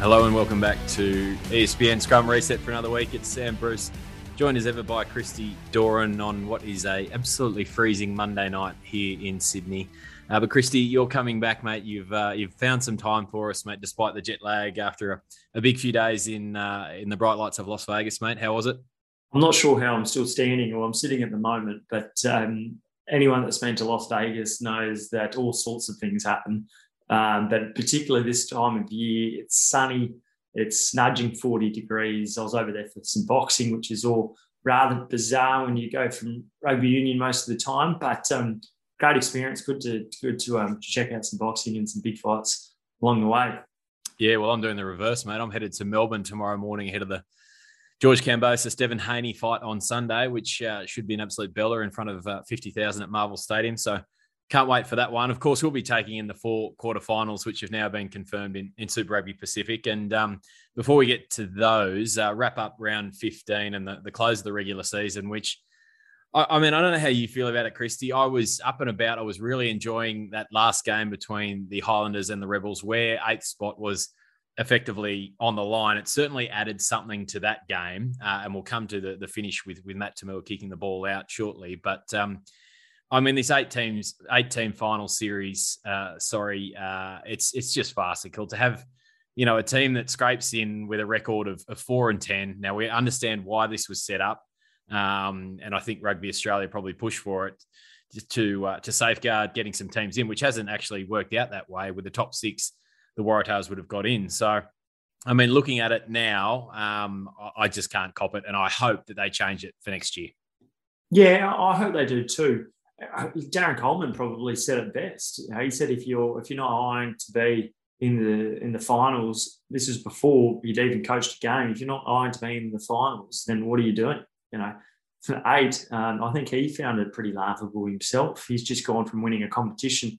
Hello and welcome back to ESPN Scrum Reset for another week. It's Sam Bruce, joined as ever by Christy Doran on what is a absolutely freezing Monday night here in Sydney. Uh, but Christy, you're coming back, mate. You've uh, you've found some time for us, mate, despite the jet lag after a, a big few days in uh, in the bright lights of Las Vegas, mate. How was it? I'm not sure how I'm still standing or I'm sitting at the moment, but um, anyone that's been to Las Vegas knows that all sorts of things happen. Um, but particularly this time of year, it's sunny, it's nudging 40 degrees. I was over there for some boxing, which is all rather bizarre when you go from rugby union most of the time. But um, great experience. Good to good to um, check out some boxing and some big fights along the way. Yeah, well, I'm doing the reverse, mate. I'm headed to Melbourne tomorrow morning ahead of the George Kambosos, Devin Haney fight on Sunday, which uh, should be an absolute beller in front of uh, 50,000 at Marvel Stadium. So can't wait for that one. Of course, we'll be taking in the four quarterfinals, which have now been confirmed in, in Super Rugby Pacific. And um, before we get to those, uh, wrap up round 15 and the, the close of the regular season, which I, I, mean, I don't know how you feel about it, Christy. I was up and about. I was really enjoying that last game between the Highlanders and the Rebels, where eighth spot was effectively on the line. It certainly added something to that game. Uh, and we'll come to the, the finish with, with Matt To'omua kicking the ball out shortly. But, um, I mean, this eight teams, eight team final series. Uh, sorry, uh, it's it's just farcical to have, you know, a team that scrapes in with a record of, of four and ten. Now we understand why this was set up, um, and I think Rugby Australia probably pushed for it to uh, to safeguard getting some teams in, which hasn't actually worked out that way. With the top six, the Waratahs would have got in. So, I mean, looking at it now, um, I just can't cop it, and I hope that they change it for next year. Yeah, I hope they do too. Darren Coleman probably said it best. He said if you're if you're not eyeing to be in the in the finals, this is before you'd even coached a game. If you're not eyeing to be in the finals, then what are you doing? You know, for eight, um, I think he found it pretty laughable himself. He's just gone from winning a competition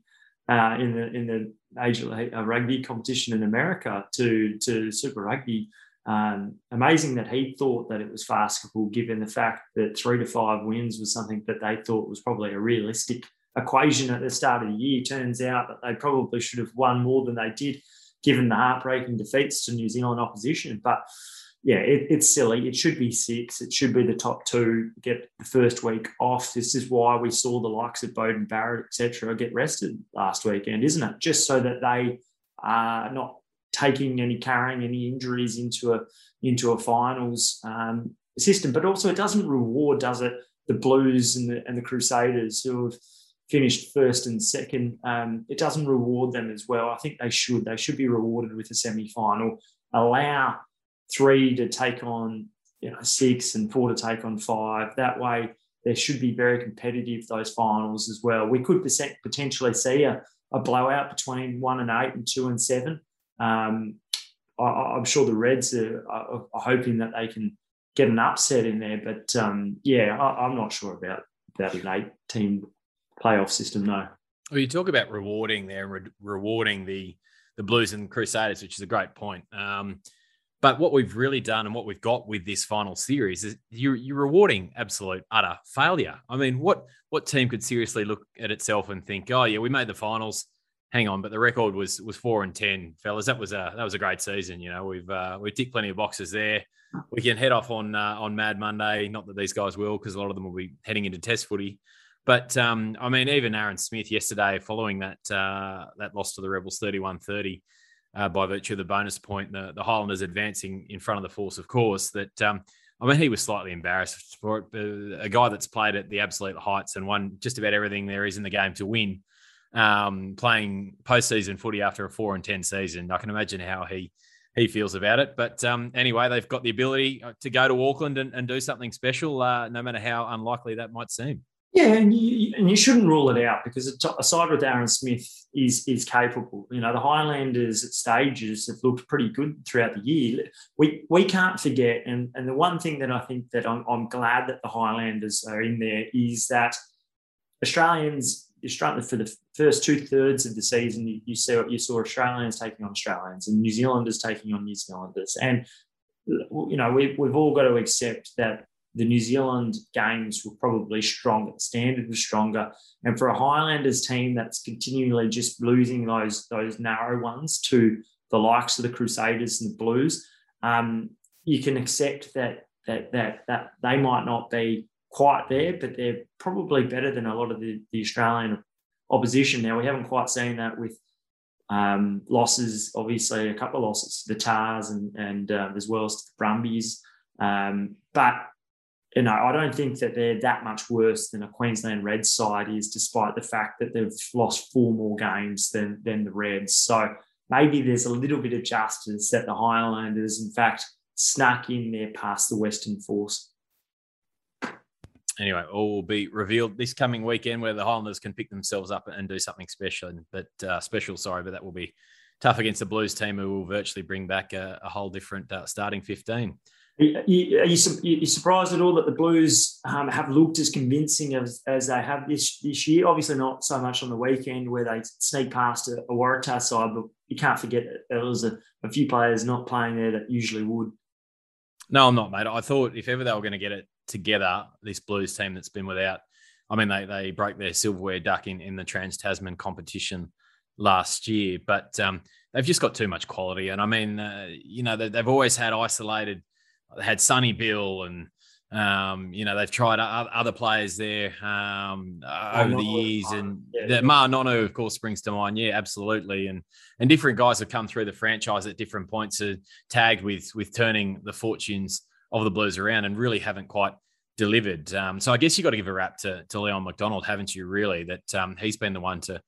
uh, in the in the Major Rugby competition in America to to Super Rugby um, amazing that he thought that it was farcical, given the fact that three to five wins was something that they thought was probably a realistic equation at the start of the year. Turns out that they probably should have won more than they did, given the heartbreaking defeats to New Zealand opposition. But yeah, it, it's silly. It should be six. It should be the top two get the first week off. This is why we saw the likes of Beauden Barrett, etc., get rested last weekend, isn't it? Just so that they are not taking any carrying any injuries into a into a finals um, system. But also, it doesn't reward, does it, the Blues and the and the Crusaders who have finished first and second. Um, it doesn't reward them as well. I think they should. They should be rewarded with a semi final. Allow three to take on you know six and four to take on five. That way, there should be very competitive those finals as well. We could potentially see a, a blowout between one and eight and two and seven. Um, I, am sure the Reds are, are, are, hoping that they can get an upset in there, but um, yeah, I, am not sure about about an eight-team playoff system. No. Well, you talk about rewarding there, re- rewarding the the Blues and Crusaders, which is a great point. Um, but what we've really done and what we've got with this final series is you're, you're rewarding absolute utter failure. I mean, what what team could seriously look at itself and think, oh yeah, we made the finals hang on, but the record was was four and ten, fellas. That was a that was a great season. You know, we've uh, we've ticked plenty of boxes there. We can head off on uh, on Mad Monday. Not that these guys will, because a lot of them will be heading into Test footy. But um, I mean, even Aaron Smith yesterday, following that uh, that loss to the Rebels 31-30, uh, by virtue of the bonus point, the, the Highlanders advancing in front of the force, of course. That um, I mean, he was slightly embarrassed for it. A guy that's played at the absolute heights and won just about everything there is in the game to win um, playing postseason footy after a four and ten season. I can imagine how he he feels about it. But um, anyway, they've got the ability uh, to go to Auckland and, and do something special, uh, no matter how unlikely that might seem. Yeah, and you, and you shouldn't rule it out because aside with Aaron Smith is is capable. You know, the Highlanders at stages have looked pretty good throughout the year. We we can't forget, and and the one thing that I think that I'm, I'm glad that the Highlanders are in there is that Australians Australia for the first two thirds of the season, you, you saw you saw Australians taking on Australians and New Zealanders taking on New Zealanders, and you know we, we've all got to accept that the New Zealand games were probably stronger, the standard was stronger, and for a Highlanders team that's continually just losing those those narrow ones to the likes of the Crusaders and the Blues, um, you can accept that that that that they might not be quite there, but they're probably better than a lot of the, the Australian opposition. Now we haven't quite seen that with um, losses, obviously a couple of losses to the Tahs and and uh, as well as the Brumbies, um, but you know, I don't think that they're that much worse than a Queensland Reds side is, despite the fact that they've lost four more games than than the Reds. So maybe there's a little bit of justice that the Highlanders, in fact, snuck in there past the Western Force. Anyway, all will be revealed this coming weekend where the Highlanders can pick themselves up and do something special. But uh, special, sorry, but that will be tough against the Blues team, who will virtually bring back a, a whole different uh, starting fifteen. Are you, are you, surprised at all that the Blues um, have looked as convincing as, as they have this this year? Obviously, not so much on the weekend where they sneak past a, a Waratah side, but you can't forget that there was a, a, few players not playing there that usually would. No, I'm not, mate. I thought if ever they were going to get it together, this Blues team that's been without, I mean, they they broke their silverware duck in, in the Trans Tasman competition last year, but um, they've just got too much quality. And I mean, uh, you know, they, they've always had isolated they had Sonny Bill and um, you know they've tried other players there um, over the years, and yeah, the Ma'a Nonu, of course, springs to mind. Yeah, absolutely, and and different guys have come through the franchise at different points, are tagged with with turning the fortunes of the Blues around, and really haven't quite delivered. Um, so I guess you got to give a rap to, to Leon MacDonald, haven't you? Really, that um, he's been the one to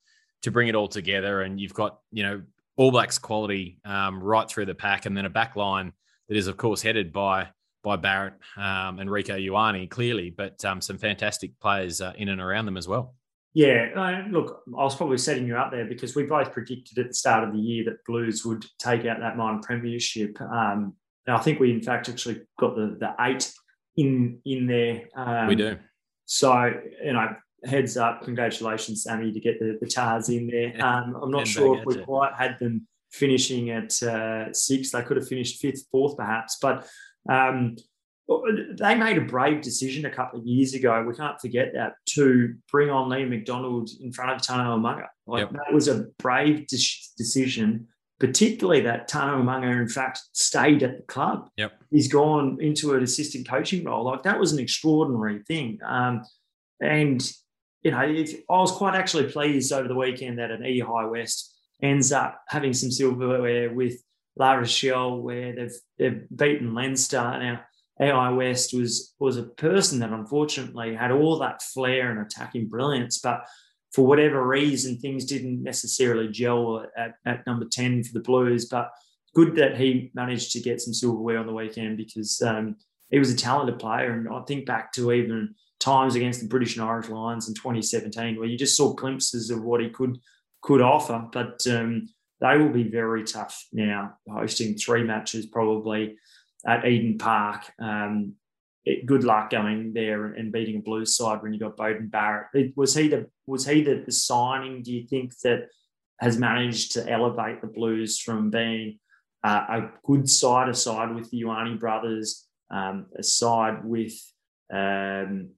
to bring it all together, and you've got you know All Blacks quality um, right through the pack, and then a back line that is, of course, headed by by Barrett um, and Rieko Ioane, clearly, but um, some fantastic players uh, in and around them as well. Yeah, look, I was probably setting you up there because we both predicted at the start of the year that Blues would take out that minor premiership. Um, and I think we, in fact, actually got the the eight in in there. Um, we do. So, you know, heads up, congratulations, Sammy, to get the, the Tahs in there. Um, I'm not sure if we quite had them finishing at uh, six. They could have finished fifth, fourth, perhaps. But um, they made a brave decision a couple of years ago. We can't forget that to bring on Liam McDonald in front of Tana Umaga. Like yep. that was a brave de- decision. Particularly that Tana Umaga, in fact, stayed at the club. Yep. He's gone into an assistant coaching role. Like that was an extraordinary thing. Um, and you know, if, I was quite actually pleased over the weekend that an E High West ends up having some silverware with La Rochelle, where they've they've beaten Leinster. Now, Ihaia West was was a person that unfortunately had all that flair and attacking brilliance, but for whatever reason, things didn't necessarily gel at, at number 10 for the Blues. But good that he managed to get some silverware on the weekend because um, he was a talented player. And I think back to even times against the British and Irish Lions in 2017, where you just saw glimpses of what he could could offer. But um, they will be very tough now, hosting three matches probably at Eden Park. Um, it, good luck going there and beating a Blues side when you got Beauden Barrett. It, was he the was he the, the signing? Do you think that has managed to elevate the Blues from being uh, a good side aside with the Ioane brothers, um, a side with um,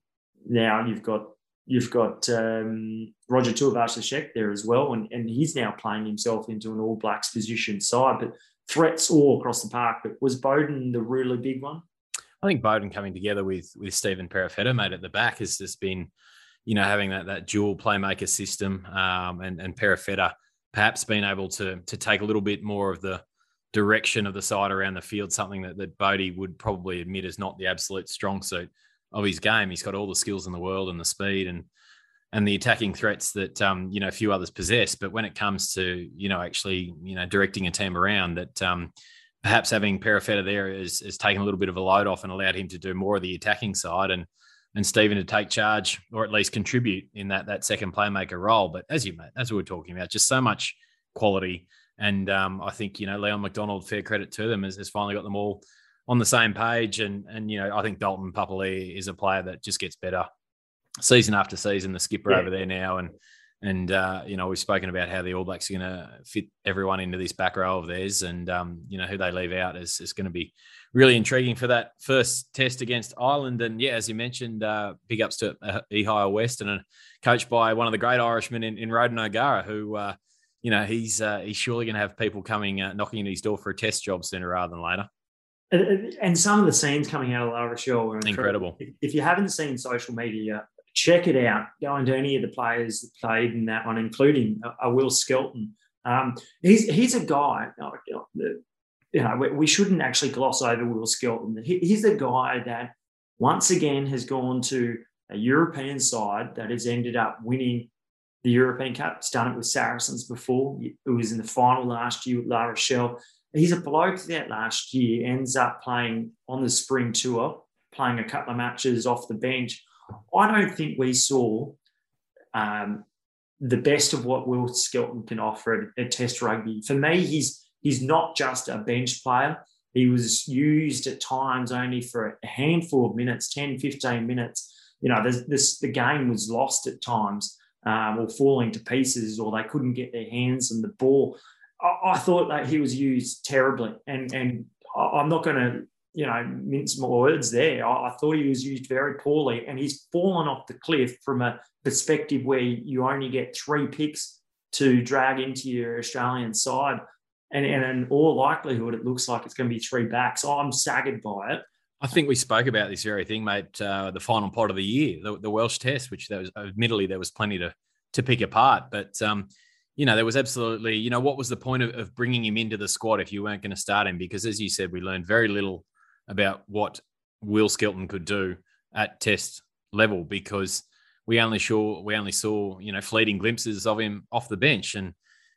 now you've got You've got um, Roger Tuivasa-Sheck there as well, and, and he's now playing himself into an All Blacks position side. But threats all across the park. But was Beauden the really big one? I think Beauden coming together with with Stephen Perofeta, mate, at the back has just been, you know, having that that dual playmaker system, um, and and perhaps being able to to take a little bit more of the direction of the side around the field, something that that Bodie would probably admit is not the absolute strong suit of his game. He's got all the skills in the world and the speed and and the attacking threats that um, you know a few others possess. But when it comes to you know actually you know directing a team around, that um, perhaps having Perofeta there is is taken a little bit of a load off and allowed him to do more of the attacking side and and Stephen to take charge or at least contribute in that that second playmaker role. But as you as we were talking about, just so much quality. And um, I think you know Leon MacDonald, fair credit to them, has, has finally got them all on the same page. And and you know, I think Dalton Papali'i is a player that just gets better season after season. The skipper yeah. over there now, and and uh, you know, we've spoken about how the All Blacks are going to fit everyone into this back row of theirs, and um, you know who they leave out is is going to be really intriguing for that first test against Ireland. And yeah, as you mentioned, uh, big ups to uh, Ihaia West and a coached by one of the great Irishmen in, in Ronan O'Gara, who. Uh, you know, he's uh, he's surely going to have people coming uh, knocking at his door for a test job sooner rather than later. And some of the scenes coming out of La Rochelle are incredible. incredible. If you haven't seen social media, check it out. Go into any of the players that played in that one, including a, Will Skelton. Um, he's he's a guy. You know, we, we shouldn't actually gloss over Will Skelton. He, he's a guy that once again has gone to a European side that has ended up winning the European Cup. He's done it with Saracens before. He was in the final last year with La Rochelle. He's a bloke to that last year ends up playing on the spring tour, playing a couple of matches off the bench. I don't think we saw um, the best of what Will Skelton can offer at, at Test rugby. For me, he's he's not just a bench player. He was used at times only for a handful of minutes, 10, 15 minutes. You know, this, this the game was lost at times um, or falling to pieces, or they couldn't get their hands on the ball. I, I thought that he was used terribly, and and I'm not going to you know mince my words there. I, I, thought he was used very poorly, and he's fallen off the cliff from a perspective where you only get three picks to drag into your Australian side. And, and in all likelihood, it looks like it's going to be three backs. I'm staggered by it. I think we spoke about this very thing, mate. Uh, the final pot of the year, the, the, Welsh Test, which there was admittedly there was plenty to to pick apart, but um, you know there was absolutely, you know, what was the point of, of bringing him into the squad if you weren't going to start him? Because as you said, we learned very little about what Will Skelton could do at Test level because we only saw we only saw you know fleeting glimpses of him off the bench and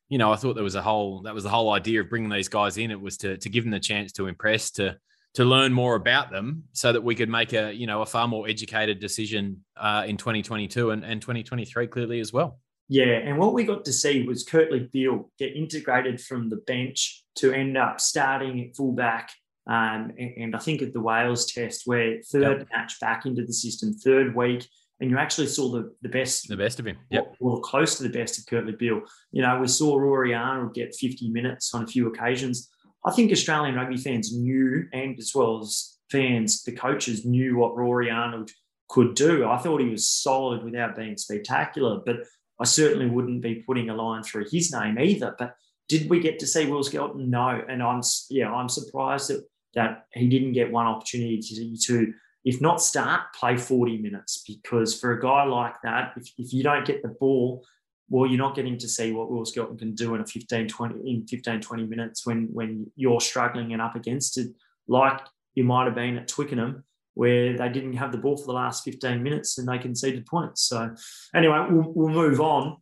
you know I thought there was a whole that was the whole idea of bringing these guys in it was to to give them the chance to impress to to learn more about them so that we could make a you know a far more educated decision uh, in 2022 and, and 2023 clearly as well. Yeah, and what we got to see was Kurtley Beale get integrated from the bench to end up starting at fullback. Um, and, and, I think at the Wales test, where third yep. match back into the system, third week, and you actually saw the, the best, the best of him, yeah, or, close to the best of Kurtley Beale. You know, we saw Rory Arnold get 50 minutes on a few occasions. I think Australian rugby fans knew, and as well as fans, the coaches knew what Rory Arnold could do. I thought he was solid without being spectacular, but I certainly wouldn't be putting a line through his name either. But did we get to see Will Skelton? No, and I'm yeah, I'm surprised that that he didn't get one opportunity to, to if not start, play 40 minutes because for a guy like that, if, if you don't get the ball well, you're not getting to see what Will Skelton can do in a 15, 20, in 15, 20 minutes when, when you're struggling and up against it, like you might have been at Twickenham, where they didn't have the ball for the last 15 minutes and they conceded points. So, anyway, we'll, we'll move on.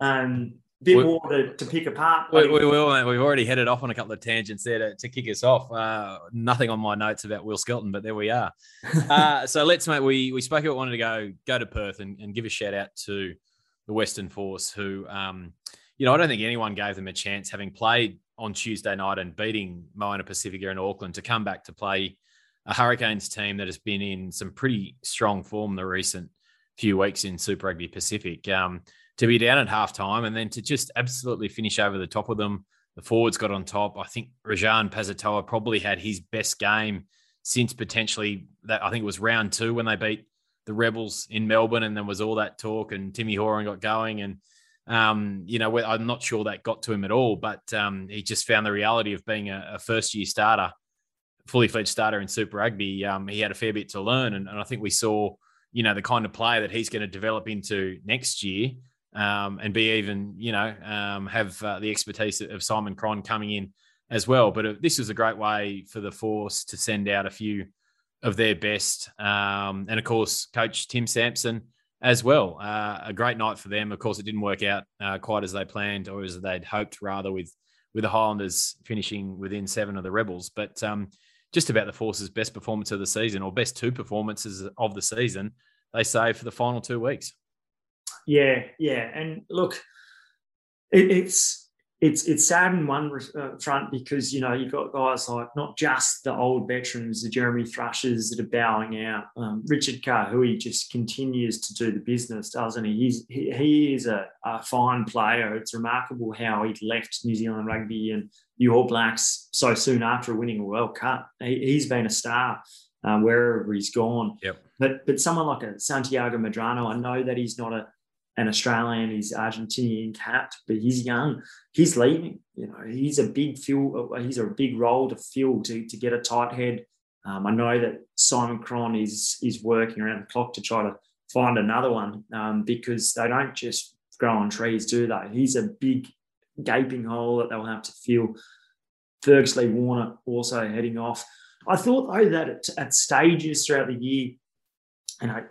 Um, bit we, more to, to, pick apart. We, we, will, mate. We've already headed off on a couple of tangents there to, to kick us off. Uh, nothing on my notes about Will Skelton, but there we are. uh, so let's, mate. We we spoke about wanting to go go to Perth and, and give a shout out to the Western Force, who, um, you know, I don't think anyone gave them a chance, having played on Tuesday night and beating Moana Pacifica in Auckland, to come back to play a Hurricanes team that has been in some pretty strong form the recent few weeks in Super Rugby Pacific. Um, to be down at halftime and then to just absolutely finish over the top of them. The forwards got on top. I think Rajan Pasitoa probably had his best game since potentially that I think it was round two when they beat the Rebels in Melbourne, and then was all that talk, and Timmy Horan got going, and um, you know, I'm not sure that got to him at all, but um, he just found the reality of being a, a first year starter, fully fledged starter in Super Rugby. Um, he had a fair bit to learn, and, and, I think we saw, you know, the kind of player that he's going to develop into next year. Um, and be even, you know, um, have uh, the expertise of Simon Cron coming in as well. But uh, this was a great way for the Force to send out a few of their best. Um, and of course, coach Tim Sampson as well. Uh, a great night for them. Of course, it didn't work out uh, quite as they planned or as they'd hoped, rather, with with the Highlanders finishing within seven of the Rebels. But um, just about the Force's best performance of the season, or best two performances of the season, they say for the final two weeks. Yeah, yeah, and look, it, it's it's it's sad in one uh, front because you know you've got guys like not just the old veterans, the Jeremy Thrushes that are bowing out. Um, Richard Kahui just continues to do the business, doesn't he? He's he, he is a, a, fine player. It's remarkable how he left New Zealand rugby and the All Blacks so soon after winning a World Cup. He, has been a star uh, wherever he's gone. Yep. But but someone like a Santiago Medrano, I know that he's not a an Australian, he's Argentinian cat, but he's young. He's leaving. You know, he's a big fill. He's a big role to fill to, to get a tight head. Um, I know that Simon Cron is is working around the clock to try to find another one um, because they don't just grow on trees, do they? He's a big gaping hole that they'll have to fill. Fergus Lee-Warner also heading off. I thought though that at, at stages throughout the year, you know,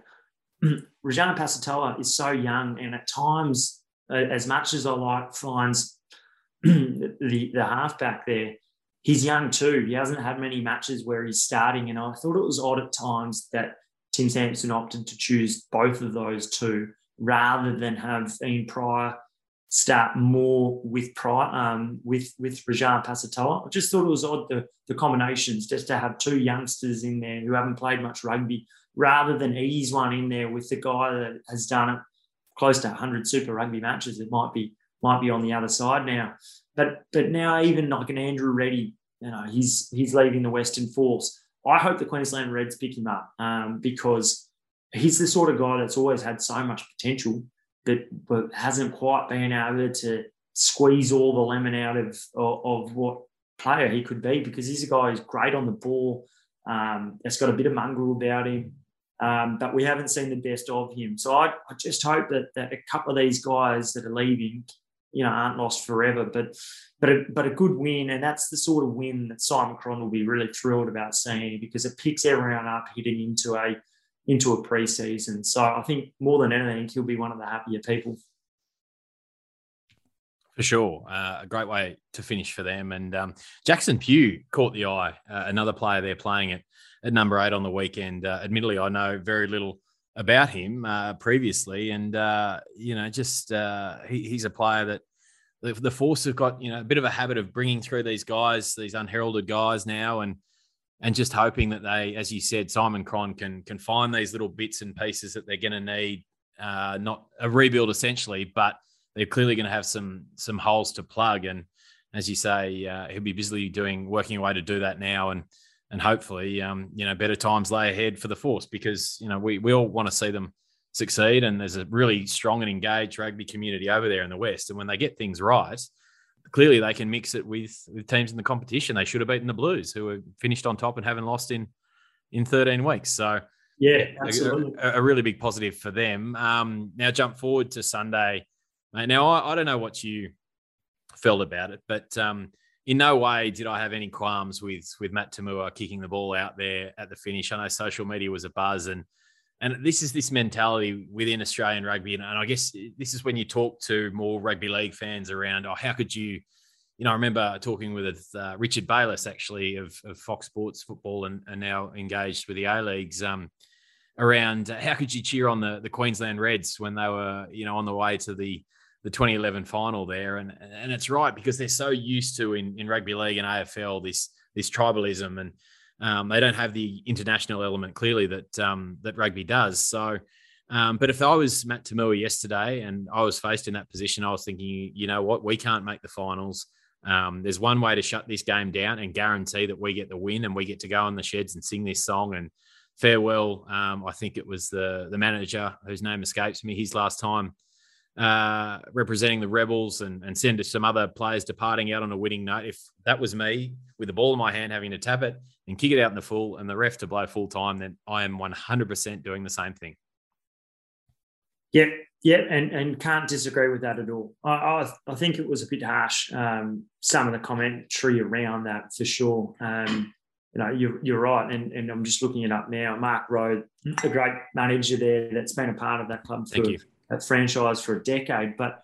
Rajana Pasitoa is so young, and at times, as much as I like Fines the the halfback there, he's young too. He hasn't had many matches where he's starting, and I thought it was odd at times that Tim Sampson opted to choose both of those two rather than have Ian Prior start more with Prior, um, with with Rajan Pasitoa. I just thought it was odd the the combinations just to have two youngsters in there who haven't played much rugby rather than ease one in there with the guy that has done it close to 100 Super Rugby matches. It might be might be on the other side now, but but now even like an Andrew Ready, you know, he's he's leaving the Western Force. I hope the Queensland Reds pick him up um, because he's the sort of guy that's always had so much potential, but but hasn't quite been able to squeeze all the lemon out of of, of what player he could be because he's a guy who's great on the ball. Um, that's got a bit of mongrel about him, um, but we haven't seen the best of him. So I, I just hope that, that a couple of these guys that are leaving, you know, aren't lost forever. But but a, but a good win, and that's the sort of win that Simon Cron will be really thrilled about seeing because it picks everyone up heading into a into a preseason. So I think more than anything, he'll be one of the happier people. For sure. Uh, a great way to finish for them. And um, Jackson Pugh caught the eye, uh, another player they're playing at, at number eight on the weekend. Uh, admittedly, I know very little about him uh, previously. And, uh, you know, just uh, he, he's a player that the, the Force have got, you know, a bit of a habit of bringing through these guys, these unheralded guys now. And, and just hoping that they, as you said, Simon Cron can can find these little bits and pieces that they're going to need, not a rebuild essentially, but – they're clearly going to have some some holes to plug. And as you say, uh, he'll be busily doing working away to do that now, and and hopefully, um, you know, better times lay ahead for the force because you know we we all want to see them succeed, and there's a really strong and engaged rugby community over there in the west, and when they get things right. Clearly, they can mix it with, with teams in the competition. They should have beaten the Blues, who were finished on top and haven't lost in in 13 weeks. So, yeah, absolutely. A, a, really big positive for them. Um, now, jump forward to Sunday. Now, I, I don't know what you felt about it, but um, in no way did I have any qualms with with Matt To'omua kicking the ball out there at the finish. I know social media was a buzz, and and this is this mentality within Australian rugby, and, and I guess this is when you talk to more rugby league fans around. Oh, how could you? You know, I remember talking with uh, Richard Bayliss actually of, of, Fox Sports Football, and, and now engaged with the A Leagues. Um, around how could you cheer on the the Queensland Reds when they were you know on the way to the the 2011 final there, and and it's right because they're so used to in, in rugby league and AFL this this tribalism, and um, they don't have the international element clearly that um, that rugby does. So, um, but if I was Matt To'omua yesterday and I was faced in that position, I was thinking, you know what, we can't make the finals. Um, there's one way to shut this game down and guarantee that we get the win and we get to go in the sheds and sing this song and farewell. Um, I think it was the the manager whose name escapes me. His last time uh, representing the Rebels and, and send some other players departing out on a winning note. If that was me with the ball in my hand, having to tap it and kick it out in the full and the ref to blow full time, then I am 100% doing the same thing. Yep, yep, and, and can't disagree with that at all. I, I, I think it was a bit harsh, um, some of the commentary around that for sure. Um, you know, you're, you're right. And, and I'm just looking it up now. Mark Rowe, a great manager there that's been a part of that club Thank you that franchise for a decade. But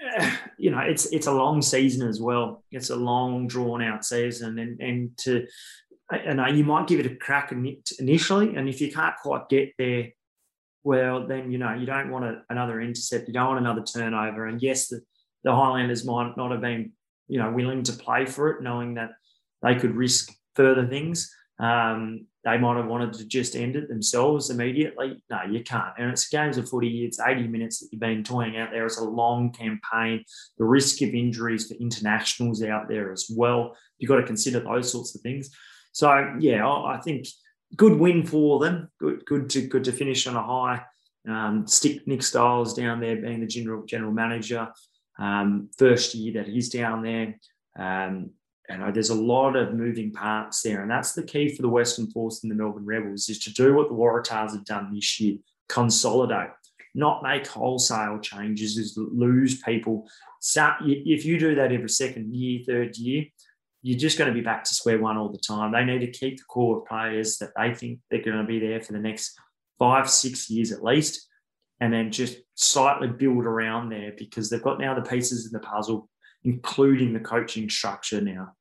you know, it's it's a long season as well. It's a long, drawn out season, and and to know, you might give it a crack initially, and if you can't quite get there, well, then you know you don't want a, another intercept, you don't want another turnover. And yes, the, the Highlanders might not have been you know willing to play for it, knowing that they could risk further things. Um, they might have wanted to just end it themselves immediately. No, you can't. And it's games of footy. It's 80 minutes that you've been toying out there. It's a long campaign. The risk of injuries for internationals out there as well. You've got to consider those sorts of things. So yeah, I think good win for them. Good, good to good to finish on a high. Um, stick Nick Stiles down there being the general general manager. Um, first year that he's down there. Um, and uh, there's a lot of moving parts there. And that's the key for the Western Force and the Melbourne Rebels is to do what the Waratahs have done this year, consolidate, not make wholesale changes, is lose people. So if you do that every second year, third year, you're just going to be back to square one all the time. They need to keep the core of players that they think they're going to be there for the next five, six years at least, and then just slightly build around there because they've got now the pieces in the puzzle, including the coaching structure now.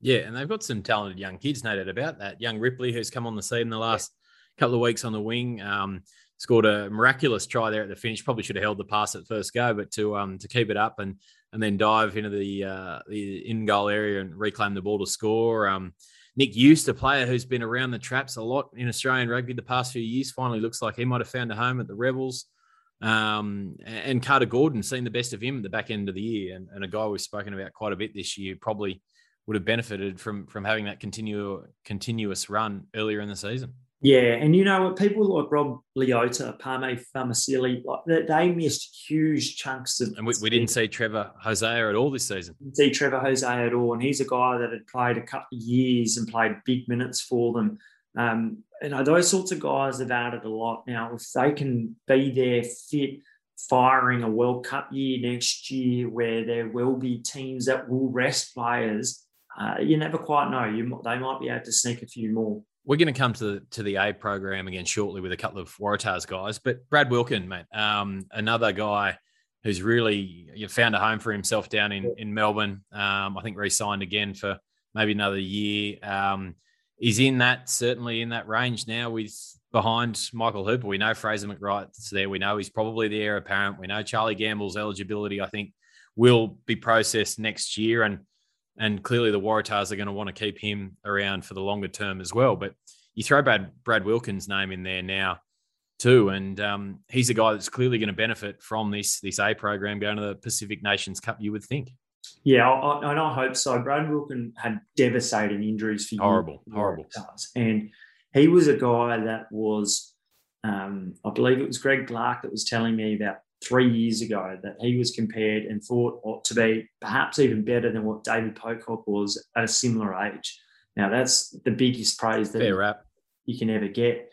Yeah, and they've got some talented young kids, no doubt about that. Young Ripley, who's come on the scene in the last couple of weeks on the wing, um, scored a miraculous try there at the finish. Probably should have held the pass at first go, but to um, to keep it up and and then dive into the uh, the in goal area and reclaim the ball to score. Um, Nick Jooste, a player who's been around the traps a lot in Australian rugby the past few years, finally looks like he might have found a home at the Rebels. Um, and Carter Gordon, seen the best of him at the back end of the year, and, and, a guy we've spoken about quite a bit this year, probably would have benefited from from having that continue, continuous run earlier in the season. Yeah, and you know what? People like Rob Leota, Pone Fa'amausili, like they, missed huge chunks of. And we, we didn't see Trevor Hosea at all this season. Didn't see Trevor Hosea at all, and he's a guy that had played a couple of years and played big minutes for them. Um, you know, those sorts of guys have added a lot. Now, if they can be there fit, firing a World Cup year next year, where there will be teams that will rest players, uh, you never quite know. You they might be able to sneak a few more we're going to come to the, to the A program again shortly with a couple of Waratahs guys, but Brad Wilkin, mate, um, another guy who's really you found a home for himself down in in Melbourne. Um, I think re-signed again for maybe another year. Um, he's in that certainly in that range now with behind Michael Hooper. We know Fraser McReight's there. We know he's probably the heir apparent. We know Charlie Gamble's eligibility. I think will be processed next year and and clearly the Waratahs are going to want to keep him around for the longer term as well. But you throw Brad Brad Wilkins' name in there now too, and um, he's a guy that's clearly going to benefit from this this A program going to the Pacific Nations Cup. You would think. Yeah, I, and I hope so. Brad Wilkin had devastating injuries for horrible, horrible, and he was a guy that was, um, I believe it was Greg Clark that was telling me about three years ago that he was compared and thought ought to be perhaps even better than what David Pocock was at a similar age. Now that's the biggest praise that you can ever get.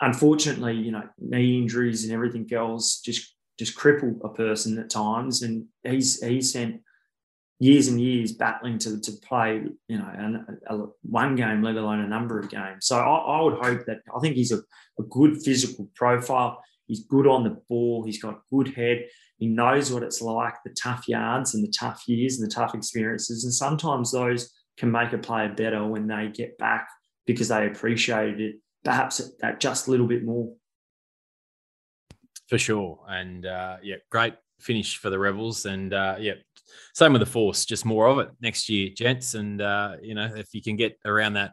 Unfortunately, you know, knee injuries and everything else just just cripple a person at times, and he's he's spent years and years battling to, to play, you know, an, a, one game, let alone a number of games. So I, I would hope that I think he's a, a good physical profile. He's good on the ball. He's got good head. He knows what it's like, the tough yards and the tough years and the tough experiences. And sometimes those can make a player better when they get back because they appreciated it, perhaps that just a little bit more. For sure. And uh, yeah, great finish for the Rebels. And uh, yeah, same with the Force, just more of it next year, gents. And, uh, you know, if you can get around that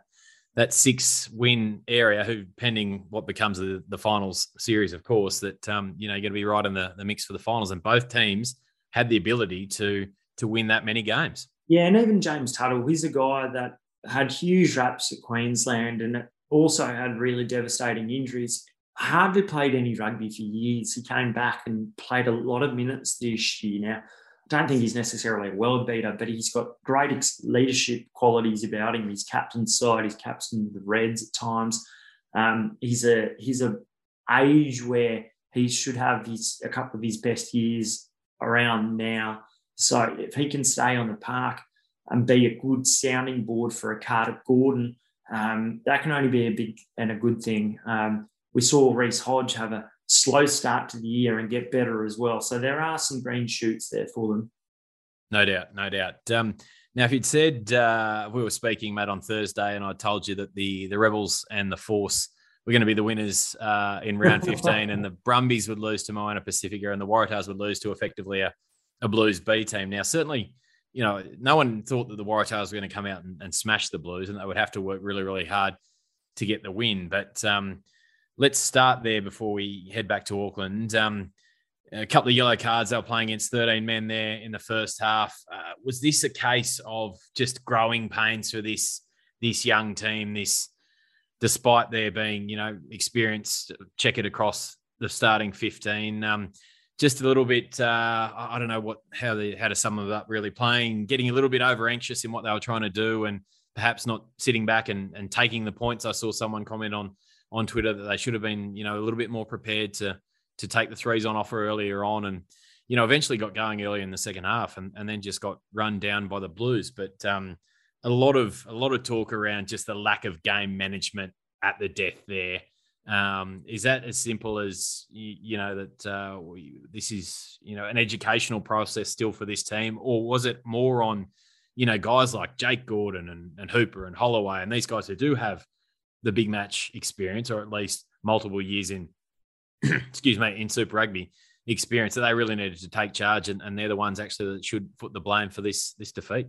that six win area, who pending what becomes the, the finals series, of course, that um, you know you're going to be right in the, the mix for the finals, and both teams had the ability to to win that many games. Yeah, and even James Tuttle, he's a guy that had huge raps at Queensland and also had really devastating injuries. Hardly played any rugby for years. He came back and played a lot of minutes this year. Now, I don't think he's necessarily a world beater, but he's got great leadership qualities about him. He's captain side, he's captain the Reds at times. Um, he's a he's a age where he should have his a couple of his best years around now. So if he can stay on the park and be a good sounding board for a Carter Gordon, um, that can only be a big and a good thing. Um, we saw Reece Hodge have a slow start to the year and get better as well. So there are some green shoots there for them. No doubt, no doubt. Um, now, if you'd said uh, we were speaking, Matt, on Thursday, and I told you that the the Rebels and the Force were going to be the winners uh, in round 15, and the Brumbies would lose to Moana Pacifica, and the Waratahs would lose to effectively a, a Blues B team. Now, certainly, you know, no one thought that the Waratahs were going to come out and, and smash the Blues, and they would have to work really, really hard to get the win. But um, let's start there before we head back to Auckland. Um, a couple of yellow cards. They were playing against 13 men there in the first half. Uh, was this a case of just growing pains for this this young team? This, despite there being you know experienced check it across the starting 15. Um, just a little bit, uh, I don't know what how they how to sum it up. Really playing, getting a little bit over anxious in what they were trying to do, and perhaps not sitting back and, and taking the points. I saw someone comment on on Twitter that they should have been, you know, a little bit more prepared to to take the threes on offer earlier on, and you know, eventually got going early in the second half, and, and then just got run down by the Blues. But um, a lot of a lot of talk around just the lack of game management at the death there. Um, is that as simple as you, you know that uh, we, this is you know an educational process still for this team, or was it more on you know guys like Jake Gordon and, and Hooper and Holloway and these guys who do have the big match experience, or at least multiple years in excuse me in Super Rugby experience, that they really needed to take charge, and, and they're the ones actually that should put the blame for this this defeat.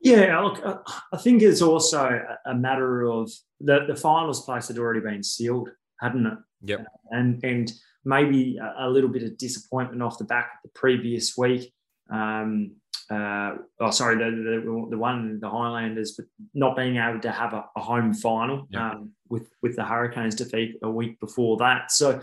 Yeah, look, I think it's also a matter of the, the finals place had already been sealed, hadn't it? Yep. And and maybe a, little bit of disappointment off the back of the previous week. Um, uh, oh, sorry, the, the, the one the Highlanders, but not being able to have a, a home final um, with with the Hurricanes defeat a week before that. So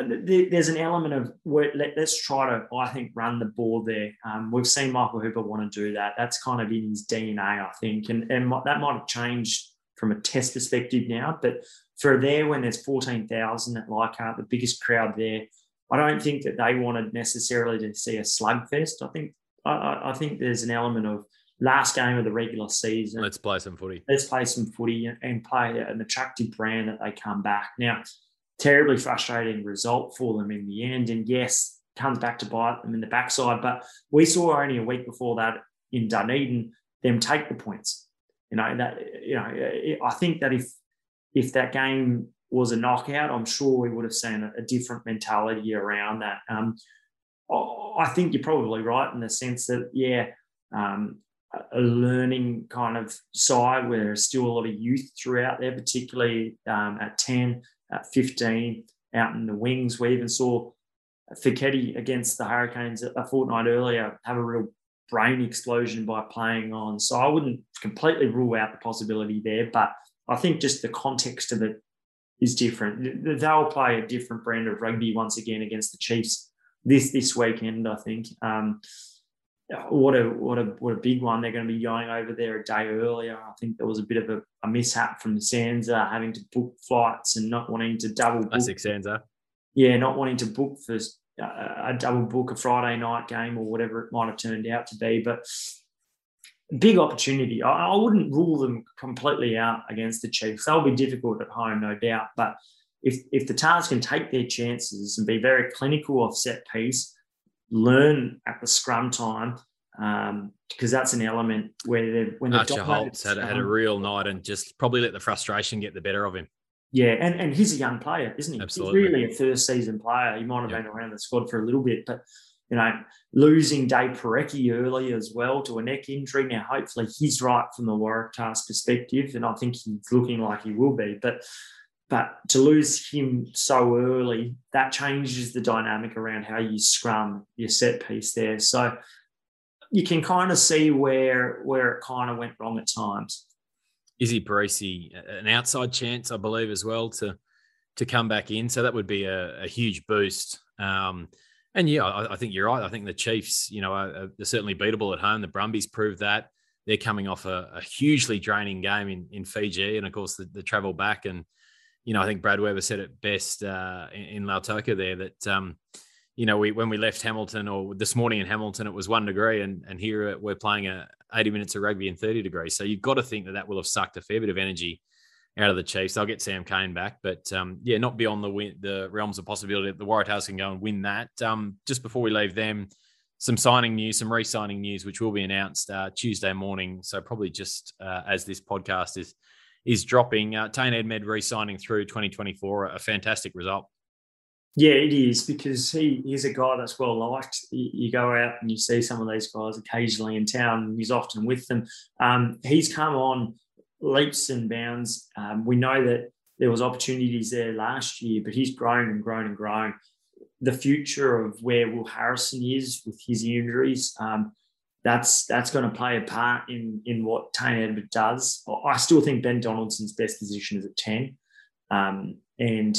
there's an element of let, us try to, I think, run the ball there. Um, we've seen Michael Hooper want to do that. That's kind of in his DNA, I think, and and that might have changed from a test perspective now. But for there, when there's fourteen thousand at Leichhardt, the biggest crowd there, I don't think that they wanted necessarily to see a slugfest. I think I, I think there's an element of last game of the regular season. Let's play some footy. Let's play some footy and play an attractive brand that they come back now terribly frustrating result for them in the end. And yes, comes back to bite them in the backside. But we saw only a week before that in Dunedin them take the points. You know that you know I think that if if that game was a knockout, I'm sure we would have seen a, a different mentality around that. Um, I think you're probably right in the sense that yeah, um, a learning kind of side where there's still a lot of youth throughout there, particularly um, at 10 at 15 out in the wings. We even saw Foketi against the Hurricanes a fortnight earlier have a real brain explosion by playing on. So I wouldn't completely rule out the possibility there, but I think just the context of it is different. They'll play a different brand of rugby once again against the Chiefs this this weekend. I think. Um, what a what a what a big one! They're going to be going over there a day earlier. I think there was a bit of a, a mishap from the SANZAAR having to book flights and not wanting to double. Classic SANZAAR. Yeah, not wanting to book for a double book a Friday night game or whatever it might have turned out to be, but big opportunity. I, I wouldn't rule them completely out against the Chiefs. They'll be difficult at home, no doubt, but if if the Tahs can take their chances and be very clinical off set piece learn at the scrum time um, because that's an element where they're when Archer Holz had, had a real night and just probably let the frustration get the better of him. Yeah, and, and he's a young player, isn't he? Absolutely. He's really a first season player. He might have yep. been around the squad for a little bit, but you know, losing Dave Porecki early as well to a neck injury. Now, hopefully, he's right from the Waratahs perspective, and I think he's looking like he will be. But but to lose him so early, that changes the dynamic around how you scrum your set piece there. So you can kind of see where where it kind of went wrong at times. Izzy Perese, an outside chance, I believe, as well to to come back in. So that would be a, a huge boost. Um, and yeah, I, I, think you're right. I think the Chiefs, you know, are, are, certainly beatable at home. The Brumbies proved that. They're coming off a, a hugely draining game in, in Fiji, and of course the, the travel back and you know, I think Brad Weber said it best uh, in, in Lautoka there that, um, you know, we when we left Hamilton or this morning in Hamilton, it was one degree, and and here we're playing a 80 minutes of rugby in 30 degrees. So you've got to think that that will have sucked a fair bit of energy out of the Chiefs. They'll get Sam Cane back, but um, yeah, not beyond the the realms of possibility that the Waratahs can go and win that. Um, just before we leave them, some signing news, some re-signing news, which will be announced uh, Tuesday morning. So probably just uh, as this podcast is is dropping. Uh, Tane Edmed re-signing through 2024, a fantastic result. Yeah, it is because he is a guy that's well liked. You, go out and you see some of these guys occasionally in town. He's often with them. Um, he's come on leaps and bounds. Um, we know that there was opportunities there last year, but he's grown and grown and grown. The future of where Will Harrison is with his injuries, um, that's that's going to play a part in in what Tane Edmed does. I still think Ben Donaldson's best position is at ten, um, and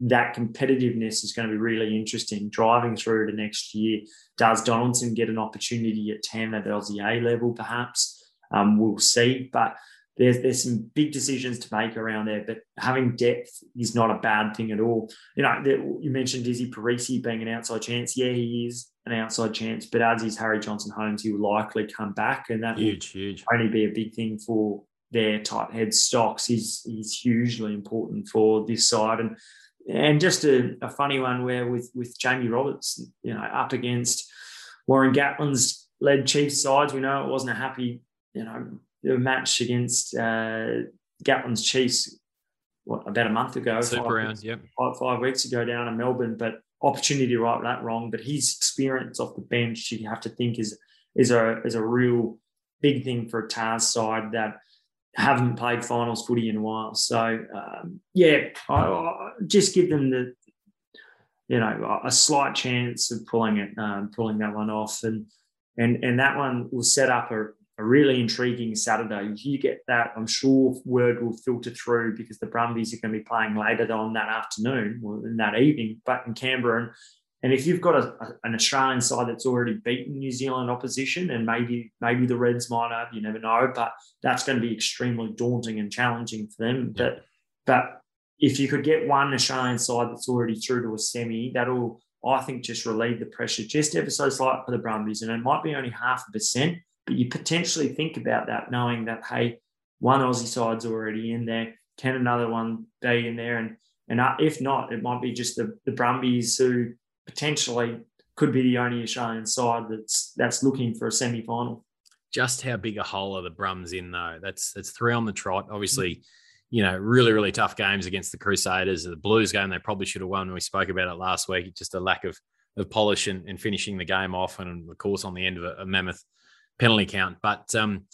that competitiveness is going to be really interesting driving through to next year. Does Donaldson get an opportunity at 10 at Aussie A level, perhaps? Um, we'll see. But there's there's some big decisions to make around there. But having depth is not a bad thing at all. You know, you mentioned Izzy Perese being an outside chance. Yeah, he is an outside chance, but as is Harry Johnson Holmes, he will likely come back, and that huge, huge, only be a big thing for their tight head stocks. He's he's hugely important for this side, and and just a, a funny one where with with Jamie Roberts, you know, up against Warren Gatland's led Chiefs sides, we know it wasn't a happy, you know, match against uh, Gatland's Chiefs. What about a month ago? Super five round, yep. Five, five weeks ago down in Melbourne, but opportunity to right that wrong. But his experience off the bench, you have to think is is a is a real big thing for a Tahs side that haven't played finals footy in a while. So um, yeah, I, I just give them the you know a slight chance of pulling it, um, pulling that one off, and and and that one will set up a, a really intriguing Saturday. If you get that, I'm sure word will filter through because the Brumbies are going to be playing later on that afternoon or in that evening, but in Canberra. And and if you've got a, a, an Australian side that's already beaten New Zealand opposition, and maybe maybe the Reds might have, you never know, but that's going to be extremely daunting and challenging for them. Yeah. But but if you could get one Australian side that's already through to a semi, that'll I think just relieve the pressure just ever so slight for the Brumbies, and it might be only half a percent, but you potentially think about that, knowing that hey, one Aussie side's already in there, can another one be in there, and and uh, if not, it might be just the the Brumbies who potentially could be the only Australian side that's that's looking for a semi final. Just how big a hole are the Brums in though? That's that's three on the trot. Obviously, you know, really really tough games against the Crusaders. The Blues game they probably should have won. We spoke about it last week. Just a lack of of polish and, and finishing the game off, and of course on the end of a, a mammoth penalty count. But um,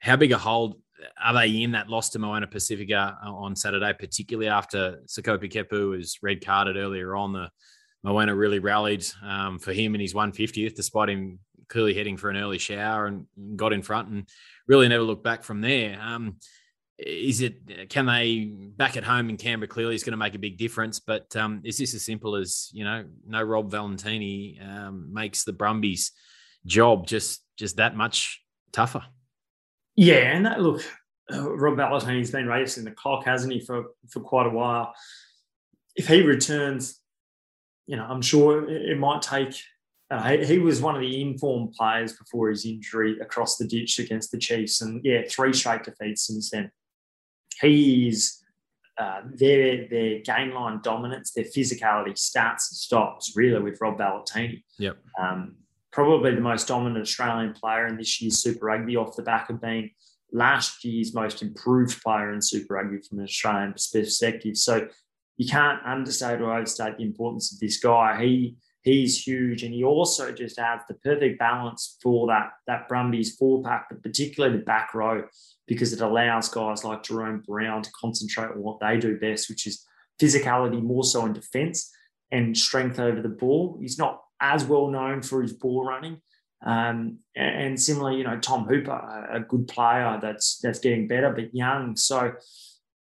how big a hold are they in that loss to Moana Pacifica on Saturday, particularly after Sekope Kepu was red carded earlier on? The Moana really rallied um, for him in his 150th, despite him clearly heading for an early shower and got in front and really never looked back from there. Um, is it can they back at home in Canberra? Clearly, is going to make a big difference. But um, is this as simple as you know? No Rob Valetini um, makes the Brumbies' job just just that much tougher. Yeah, and that, look, uh, Rob Valetini's been racing the clock, hasn't he, for for quite a while? If he returns you know, I'm sure it, might take. Uh, he, was one of the informed players before his injury across the ditch against the Chiefs, and yeah, three straight defeats since then. He's uh, their their game line dominance, their physicality, starts and stops really with Rob Valetini. Yep. Um, probably the most dominant Australian player in this year's Super Rugby, off the back of being last year's most improved player in Super Rugby from an Australian perspective. So you can't understate or overstate the importance of this guy. He he's huge, and he also just adds the perfect balance for that that Brumbies four pack, but particularly the back row, because it allows guys like Jerome Brown to concentrate on what they do best, which is physicality more so in defence and strength over the ball. He's not as well known for his ball running. Um, and similarly, you know, Tom Hooper, a good player that's that's getting better, but young. So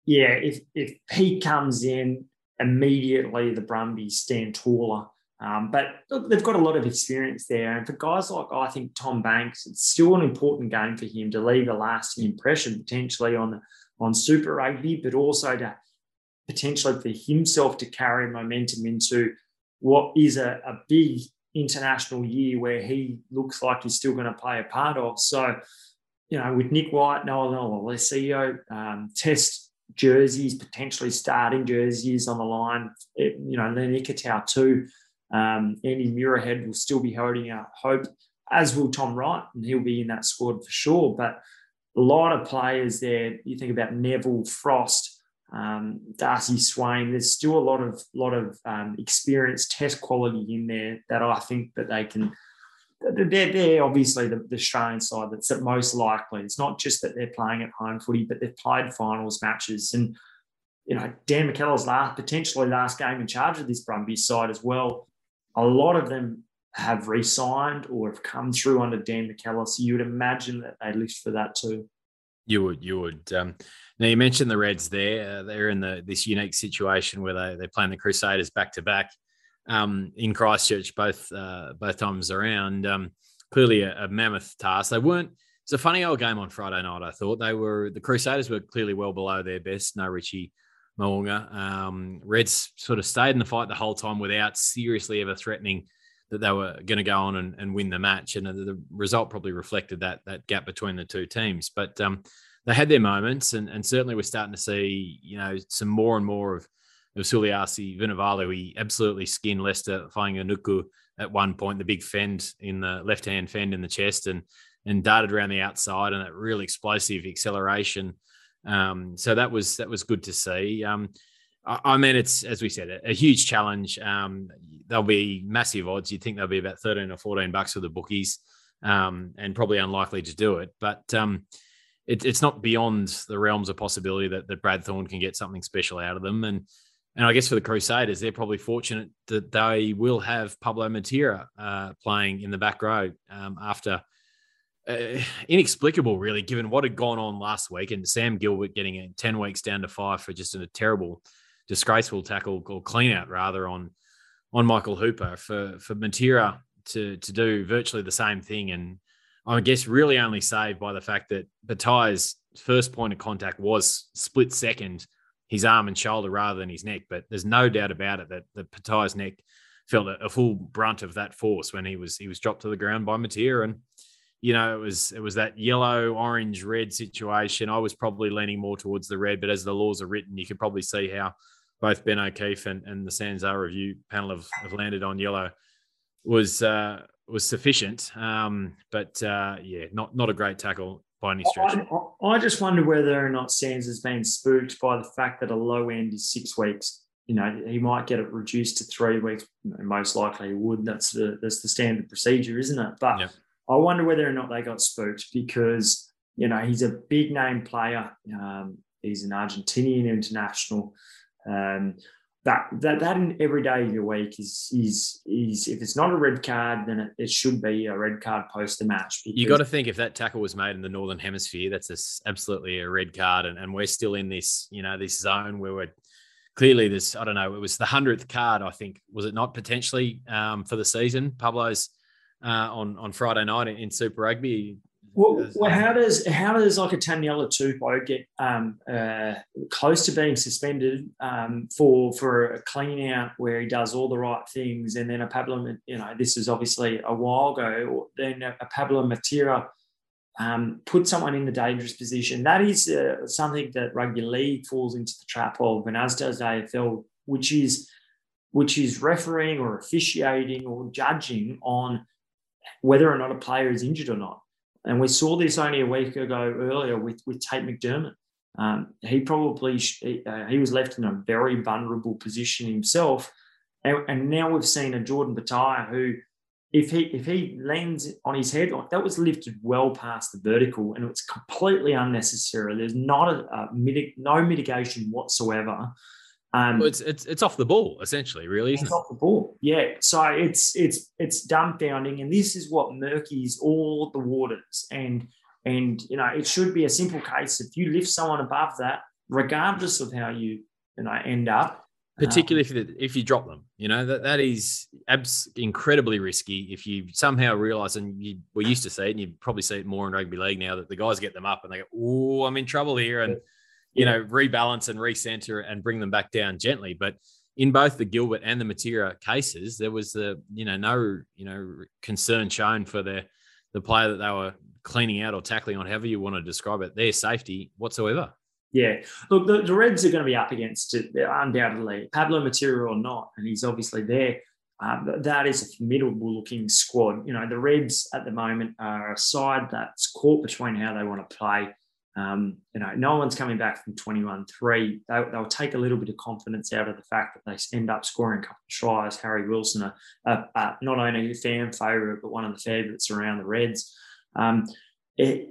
yeah, if if he comes in immediately, the Brumbies stand taller. Um, but look, they've got a lot of experience there, and for guys like I think Tom Banks, it's still an important game for him to leave a lasting impression potentially on on Super Rugby, but also to potentially for himself to carry momentum into what is a, a big international year where he looks like he's still going to play a part of. So, you know, with Nick White, Noah Lolesio, um, Test jerseys, potentially starting jerseys on the line. It, you know, Len Ikitau too. Um, Andy Muirhead will still be holding out hope, as will Tom Wright, and he'll be in that squad for sure. But a lot of players there. You think about Neville Frost, um, Darcy Swain. There's still a lot of lot of um, experience, test quality in there that I think that they can they're, they're obviously the, the Australian side that's most likely. It's not just that they're playing at home footy, but they've played finals matches. And, you know, Dan McKellar's last, potentially last game in charge of this Brumbies side as well. A lot of them have re signed or have come through under Dan McKellar. So you would imagine that they lift for that too. You would, you would. Um, now you mentioned the Reds there. Uh, they're in the this unique situation where they they're playing the Crusaders back to back in Christchurch both uh, both times around. Um, clearly a, a, mammoth task. They weren't. It's a funny old game on Friday night. I thought they were the Crusaders were clearly well below their best. No Richie Mo'unga. Um, Reds sort of stayed in the fight the whole time without seriously ever threatening that they were going to go on and, and, win the match. And the result probably reflected that that gap between the two teams. But um, they had their moments, and, and certainly we're starting to see you know some more and more of of Suliasi Vunivalu. He absolutely skinned Leicester Fainga'anuku at one point, the big fend in the left hand fend in the chest, and and darted around the outside, and that real explosive acceleration. Um, so that was that was good to see. Um, I mean, it's as we said, a, a huge challenge. Um, there'll be massive odds. You'd think there'll be about thirteen or fourteen bucks for the bookies, um, and probably unlikely to do it. But um, it, it's not beyond the realms of possibility that, that Brad Thorn can get something special out of them. And and I guess for the Crusaders, they're probably fortunate that they will have Pablo Matera uh, playing in the back row um, after. Uh, inexplicable, really, given what had gone on last week, and Sam Gilbert getting 10 weeks down to five for just a terrible disgraceful tackle or clean out rather on on Michael Hooper for for Matera to to do virtually the same thing and I guess really only saved by the fact that Petaia's first point of contact was split second his arm and shoulder rather than his neck but there's no doubt about it that the Petaia's neck felt a, a full brunt of that force when he was he was dropped to the ground by Matera and you know, it was it was that yellow, orange, red situation. I was probably leaning more towards the red, but as the laws are written, you could probably see how both Ben O'Keeffe and, and the SANZAAR review panel have, have landed on yellow was uh, was sufficient. Um, but uh, yeah, not not a great tackle by any stretch. I, I just wonder whether or not SANZAAR has been spooked by the fact that a low end is six weeks. You know, he might get it reduced to three weeks. Most likely, he would. That's the that's the standard procedure, isn't it? But. I wonder whether or not they got spooked because you know he's a big name player. Um, he's an Argentinian international. Um, that that that in every day of your week is is is if it's not a red card, then it, it should be a red card post the match. You got to think if that tackle was made in the northern hemisphere, that's a, absolutely a red card, and, and we're still in this you know this zone where we're clearly this I don't know it was the hundredth card I think was it not potentially um, for the season Pablo's uh, on on Friday night in, Super Rugby. Well, well, how does how does like a Taniela Tupou get um, uh, close to being suspended um, for for a clean out where he does all the right things, and then a Pablo, you know, this is obviously a while ago. Then a, a Pablo Matera um, put someone in the dangerous position. That is uh, something that rugby league falls into the trap of, and as does AFL, which is which is refereeing or officiating or judging on whether or not a player is injured or not. And we saw this only a week ago earlier with, with Tate McDermott. Um, he probably uh, he was left in a very vulnerable position himself, and, and now we've seen a Jordan Petaia who, if he if he lands on his head, like that was lifted well past the vertical, and it's completely unnecessary. There's not a, a mitig- no mitigation whatsoever. Um, well, it's it's it's off the ball essentially, really. It's off the ball, yeah. So it's it's it's dumbfounding, and this is what murkies all the waters. And and you know, it should be a simple case. If you lift someone above that, regardless of how you you know end up, particularly um, if you, if you drop them, you know that that is abs- incredibly risky. If you somehow realize, and you we used to see it, and you probably see it more in rugby league now that the guys get them up and they go, "Oh, I'm in trouble here," and you know, rebalance and recenter and bring them back down gently. But in both the Gilbert and the Matera cases, there was the you know no you know concern shown for the the player that they were cleaning out or tackling on, however you want to describe it, their safety whatsoever. Yeah, look, the, the Reds are going to be up against it undoubtedly, Pablo Matera or not, and he's obviously there. Um, that is a formidable looking squad. You know, the Reds at the moment are a side that's caught between how they want to play um, you know, no one's coming back from 21 3. They, will take a little bit of confidence out of the fact that they end up scoring a couple of tries. Harry Wilson, a, a, a, not only a fan favourite, but one of the favourites around the Reds. Um, it,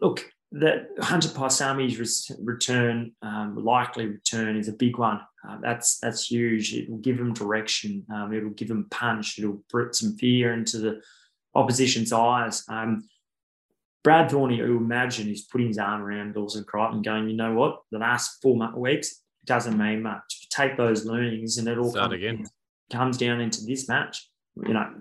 look, that Hunter Paisami's return, um, likely return, is a big one. Uh, that's that's huge. It will give him direction. Um, it'll give him punch. It'll put some fear into the opposition's eyes. Um, Brad Thorn, who imagine, he's putting his arm around Lawson Creighton, going, you know what, the last four weeks doesn't mean much. Take those learnings, and it all comes, again. comes down into this match. You know,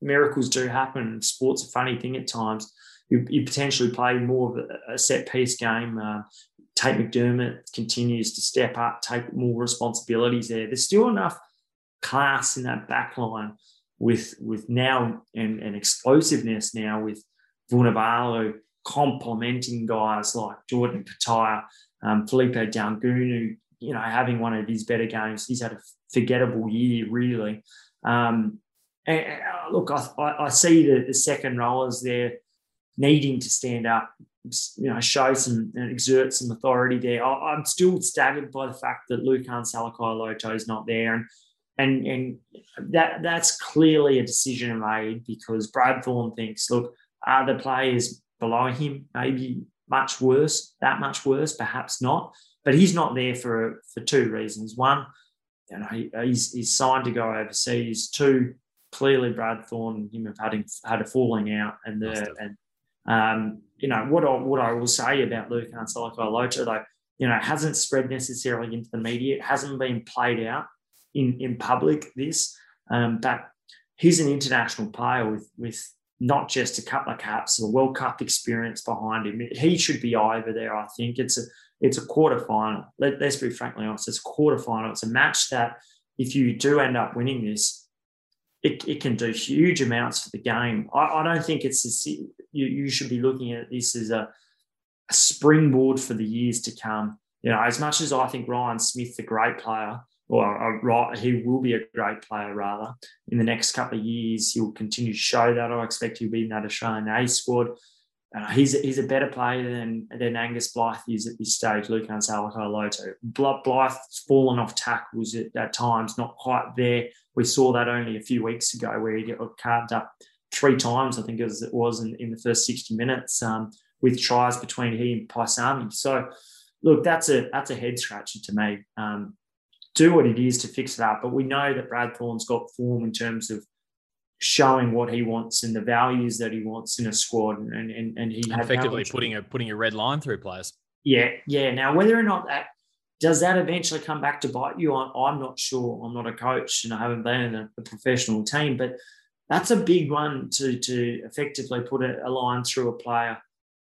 miracles do happen. Sport's a funny thing at times. You, you potentially play more of a, a set piece game. Uh, Tate McDermott continues to step up, take more responsibilities there. There's still enough class in that back line with with now and, and explosiveness now with Vunivalu complementing guys like Jordan Petaia, um, Filipo Daugunu, you know, having one of his better games. He's had a forgettable year, really. Um, and, uh, look, I, I, see the, the second rollers there needing to stand up, you know, show some and exert some authority there. I, am still staggered by the fact that Lukhan Salakaia-Loto is not there. And and and that that's clearly a decision made because Brad Thorn thinks, look, are the players below him maybe much worse, that much worse, perhaps not. But he's not there for for two reasons. One, you know, he, he's, he's signed to go overseas. Two, clearly Brad Thorn and him have had, had a falling out, and the and um, you know what I what I will say about Lukhan Salakaia-Loto though, you know, hasn't spread necessarily into the media. It hasn't been played out in in public. This, um, but he's an international player with with not just a couple of caps, a World Cup experience behind him. He should be over there. I think it's a it's a quarter final. Let, us be frankly honest. It's a quarter final. It's a match that if you do end up winning this, it, it can do huge amounts for the game. I, I don't think it's a, you, you should be looking at this as a, a springboard for the years to come. You know, as much as I think Ryan Smith, the great player, or right, he will be a great player rather in the next couple of years. He'll continue to show that. I expect he'll be in that Australian A squad. Uh, he's a, he's a better player than than Angus Blyth is at this stage. Lukhan Salakaia-Loto. Blyth's fallen off tackles at, at times, not quite there. We saw that only a few weeks ago where he got carved up three times, I think as it was in, in the first 60 minutes, um, with tries between he and Paisami. So, look, that's a that's a head scratcher to me. Um, do what it is to fix it up. But we know that Brad Thorn's got form in terms of showing what he wants and the values that he wants in a squad, and and, and he effectively putting a putting a red line through players. Yeah, yeah. Now whether or not that does that eventually come back to bite you, I'm, I'm not sure. I'm not a coach and I haven't been in a, a professional team, but that's a big one to to effectively put a, a line through a player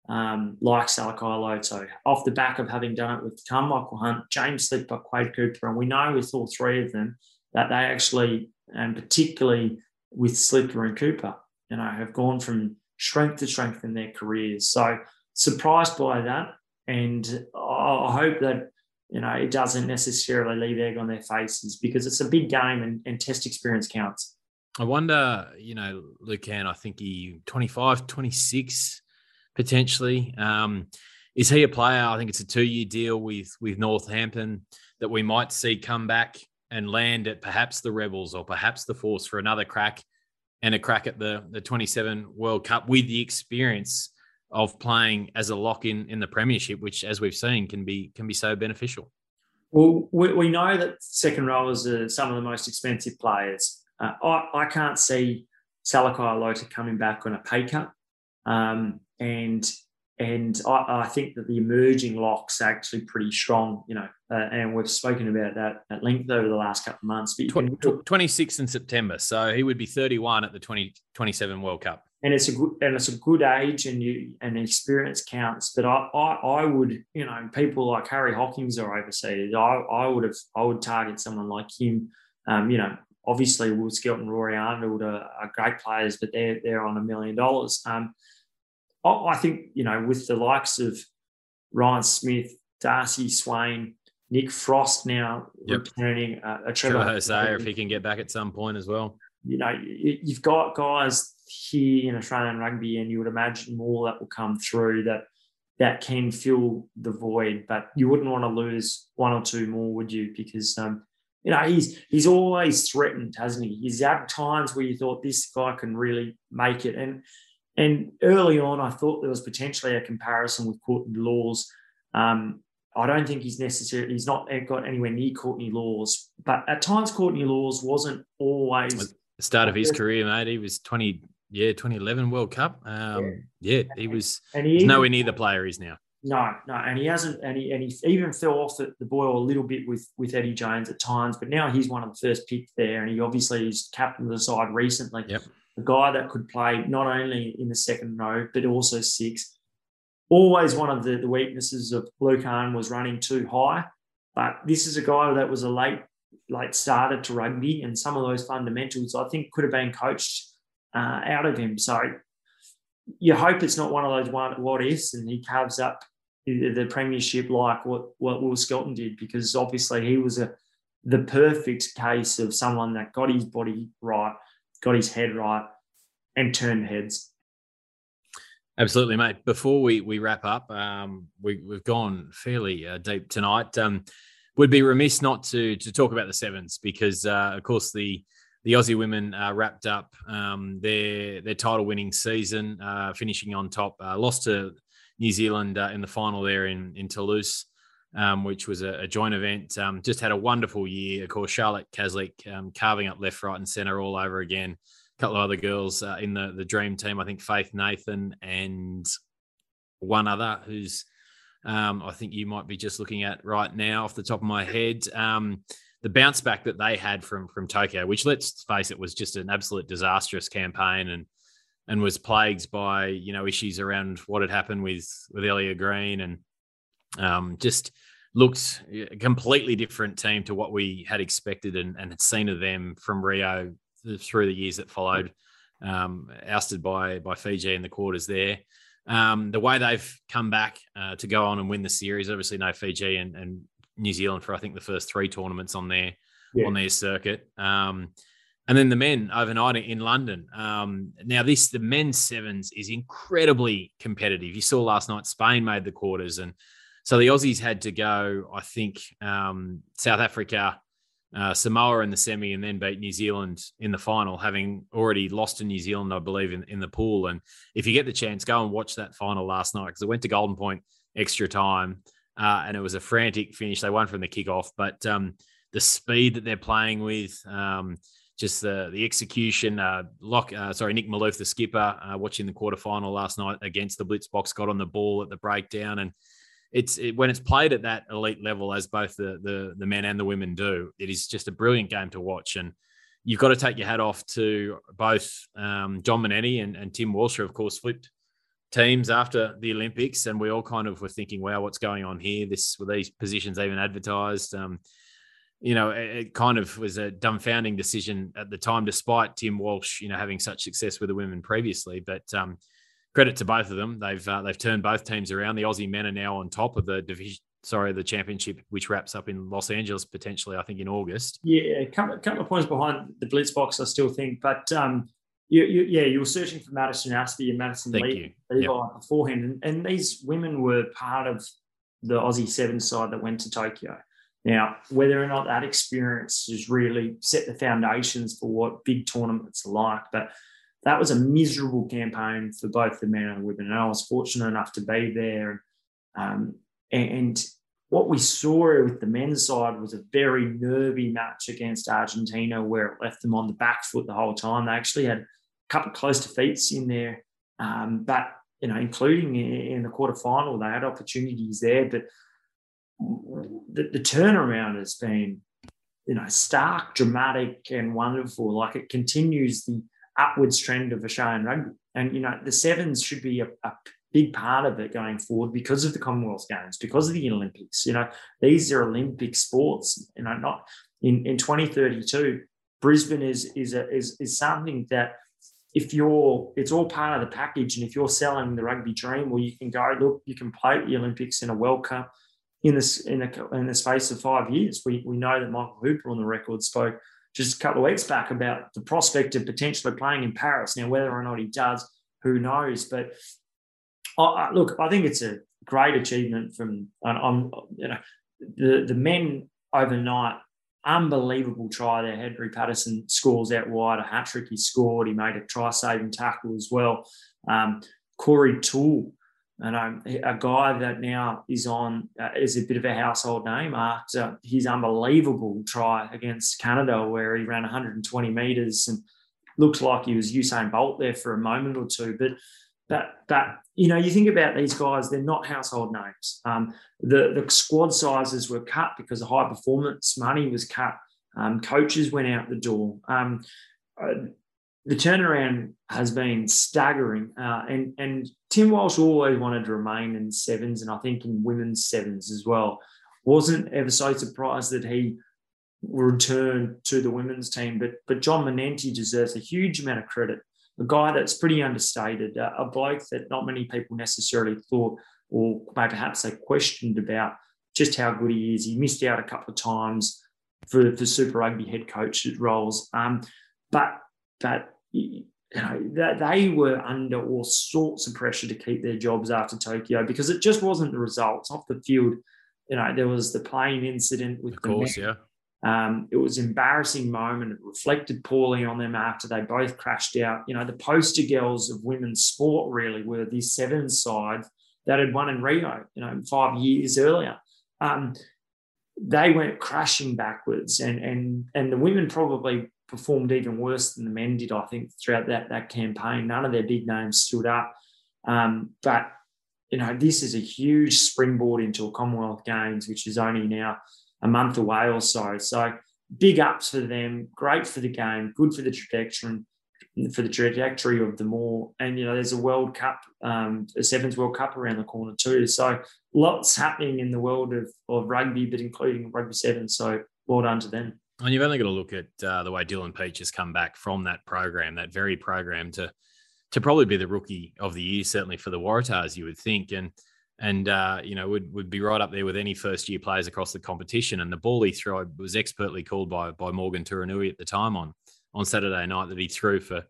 um, like Salakaia-Loto. off the back of having done it with Carmichael Hunt, James Slipper, Quade Cooper. And we know with all three of them that they actually, and particularly with Slipper and Cooper, you know, have gone from strength to strength in their careers. So surprised by that. And I hope that, you know, it doesn't necessarily leave egg on their faces because it's a big game and, and test experience counts. I wonder, you know, Lukhan, I think he 25, 26 potentially. Um, is he a player? I think it's a two-year deal with with Northampton that we might see come back and land at perhaps the Rebels or perhaps the Force for another crack and a crack at the the 27 World Cup with the experience of playing as a lock in in the Premiership, which, as we've seen, can be can be so beneficial. Well, we, we know that second rowers are some of the most expensive players. Uh, I, I can't see Salakaia-Loto coming back on a pay cut. Um, and and I, I, think that the emerging locks are actually pretty strong, you know, uh, and we've spoken about that at length over the last couple of months. But 26th in September, so he would be 31 at the 2027 World Cup. And it's a good and it's a good age, and you and experience counts. But I, I, I would, you know, people like Harry Hockings are overseas. I, I would have, I would target someone like him. Um, you know, obviously Will Skelton, Rory Arnold are, are great players, but they're they're on a million dollars. Um, I think, you know, with the likes of Ryan Smith, Darcy Swain, Nick Frost now yep. returning, uh, a Trevor Hosea, if he can get back at some point as well. You know, you've got guys here in Australian rugby, and you would imagine more that will come through that that can fill the void. But you wouldn't want to lose one or two more, would you? Because um, you know he's he's always threatened, hasn't he? He's had times where you thought this guy can really make it, and and early on, I thought there was potentially a comparison with Courtney Lawes. Um, I don't think he's necessarily he's not got anywhere near Courtney Lawes, but at times Courtney Lawes wasn't always the start of his career, mate. He was 20, yeah 2011 World Cup. Um, yeah. yeah. he was. And he even, nowhere near the player he's now. No, no, and he hasn't, and he and he even fell off the, the boil a little bit with with Eddie Jones at times, but now he's one of the first picked there, and he obviously is captain of the side recently. Yep. A guy that could play not only in the second row but also six. Always one of the, the weaknesses of Lukhan was running too high, but this is a guy that was a late late starter to rugby, and some of those fundamentals I think could have been coached uh, out of him. So you hope it's not one of those one what ifs and he carves up the premiership like what what Will Skelton did because obviously he was a the perfect case of someone that got his body right, got his head right, and turned heads. Absolutely, mate. Before we we wrap up, um, we we've gone fairly uh, deep tonight. Um, would be remiss not to to talk about the sevens because, uh, of course, the the Aussie women uh, wrapped up um, their their title winning season, uh, finishing on top. Uh, lost to New Zealand uh, in the final there in in Toulouse, um, which was a, a joint event. Um, just had a wonderful year. Of course, Charlotte Caslick um, carving up left, right, and centre all over again. A couple of other girls uh, in the the dream team. I think Faith Nathan and one other who's um, I think you might be just looking at right now off the top of my head. Um, the bounce back that they had from from Tokyo, which let's face it was just an absolute disastrous campaign and and was plagued by you know issues around what had happened with with Ellia Green and um, just looked a completely different team to what we had expected and, and had seen of them from Rio through the years that followed. Um, ousted by by Fiji in the quarters there. Um, the way they've come back uh, to go on and win the series, obviously no Fiji and, and New Zealand for I think the first three tournaments on their yeah. on their circuit. Um, and then the men overnight in London. Um, now this the men's sevens is incredibly competitive. You saw last night Spain made the quarters, and so the Aussies had to go. I think um, South Africa. Uh, Samoa in the semi and then beat New Zealand in the final, having already lost to New Zealand, I believe, in, in the pool. And if you get the chance, go and watch that final last night because it went to Golden Point extra time uh, and it was a frantic finish. They won from the kickoff, but um, the speed that they're playing with, um, just the the execution. Uh, Lock, uh, sorry, Nick Malouf, the skipper, uh, watching the quarterfinal last night against the Blitzboks, got on the ball at the breakdown, and it's it, when it's played at that elite level, as both the, the the men and the women do, it is just a brilliant game to watch and. You've got to take your hat off to both um, John Manenti and, and Tim Walsh, who of course flipped teams after the Olympics, and we all kind of were thinking, "Wow, what's going on here?" This were these positions even advertised. Um, you know, it, it, kind of was a dumbfounding decision at the time, despite Tim Walsh, you know, having such success with the women previously. But um, credit to both of them; they've uh, they've turned both teams around. The Aussie men are now on top of the division. Sorry, the championship, which wraps up in Los Angeles potentially, I think in August. Yeah, a couple, couple of points behind the Blitzboks, I still think, but um, you, you, yeah, you were searching for Madison Ashby and Madison Thank Levi, Levi yep. beforehand, and, and, these women were part of the Aussie Seven side that went to Tokyo. Now, whether or not that experience has really set the foundations for what big tournaments are like, but that was a miserable campaign for both the men and the women. And I was fortunate enough to be there. Um, and what we saw with the men's side was a very nervy match against Argentina, where it left them on the back foot the whole time. They actually had a couple of close defeats in there, um, but you know, including in the quarterfinal, they had opportunities there. But the, the turnaround has been, you know, stark, dramatic, and wonderful. Like it continues the upwards trend of Australian rugby, and you know, the sevens should be a, a big part of it going forward because of the Commonwealth Games, because of the Olympics. You know, these are Olympic sports. You know, not in, in 2032, Brisbane is is a, is is something that if you're it's all part of the package and if you're selling the rugby dream well you can go look you can play at the olympics in a world cup in this in, a, in the space of five years we, we know that michael hooper on the record spoke just a couple of weeks back about the prospect of potentially playing in paris now whether or not he does who knows but I, look i think it's a great achievement from i'm you know the the men overnight unbelievable try there. Henry Paterson scores out wide, a hat trick he scored. He made a try saving tackle as well. Um, Corey Toole, and a guy that now is on uh, is a bit of a household name after his unbelievable try against Canada, where he ran 120 meters and looked like he was Usain Bolt there for a moment or two. But that that you know, you think about these guys; they're not household names. Um, the the squad sizes were cut because the high performance money was cut. Um, coaches went out the door. Um, uh, the turnaround has been staggering, uh, and and Tim Walsh always wanted to remain in sevens, and I think in women's sevens as well. Wasn't ever so surprised that he returned to the women's team, but but John Manenti deserves a huge amount of credit. A guy that's pretty understated, uh, a bloke that not many people necessarily thought, or perhaps they questioned about just how good he is. He missed out a couple of times for, for Super Rugby head coach roles, um, but but you know, that they were under all sorts of pressure to keep their jobs after Tokyo because it just wasn't the results off the field. You know, there was the plane incident with of course, the yeah. Um, it was an embarrassing moment. It reflected poorly on them after they both crashed out. You know, the poster girls of women's sport really were these seven sides that had won in Rio, you know, five years earlier. Um, they went crashing backwards, and and and the women probably performed even worse than the men did, I think, throughout that, that campaign. None of their big names stood up. Um, but, you know, this is a huge springboard into a Commonwealth Games, which is only now a month away or so. So big ups for them, great for the game, good for the trajectory for the trajectory of the more. And you know, there's a World Cup, um, a Sevens World Cup around the corner too. So lots happening in the world of, of rugby, but including rugby seven. So well done to them. And you've only got to look at uh, the way Dylan Pietsch has come back from that program, that very program, to to probably be the rookie of the year, certainly for the Waratahs, you would think, and and uh, you know would would be right up there with any first year players across the competition. And the ball he threw was expertly called by by Morgan Turinui at the time on on Saturday night that he threw for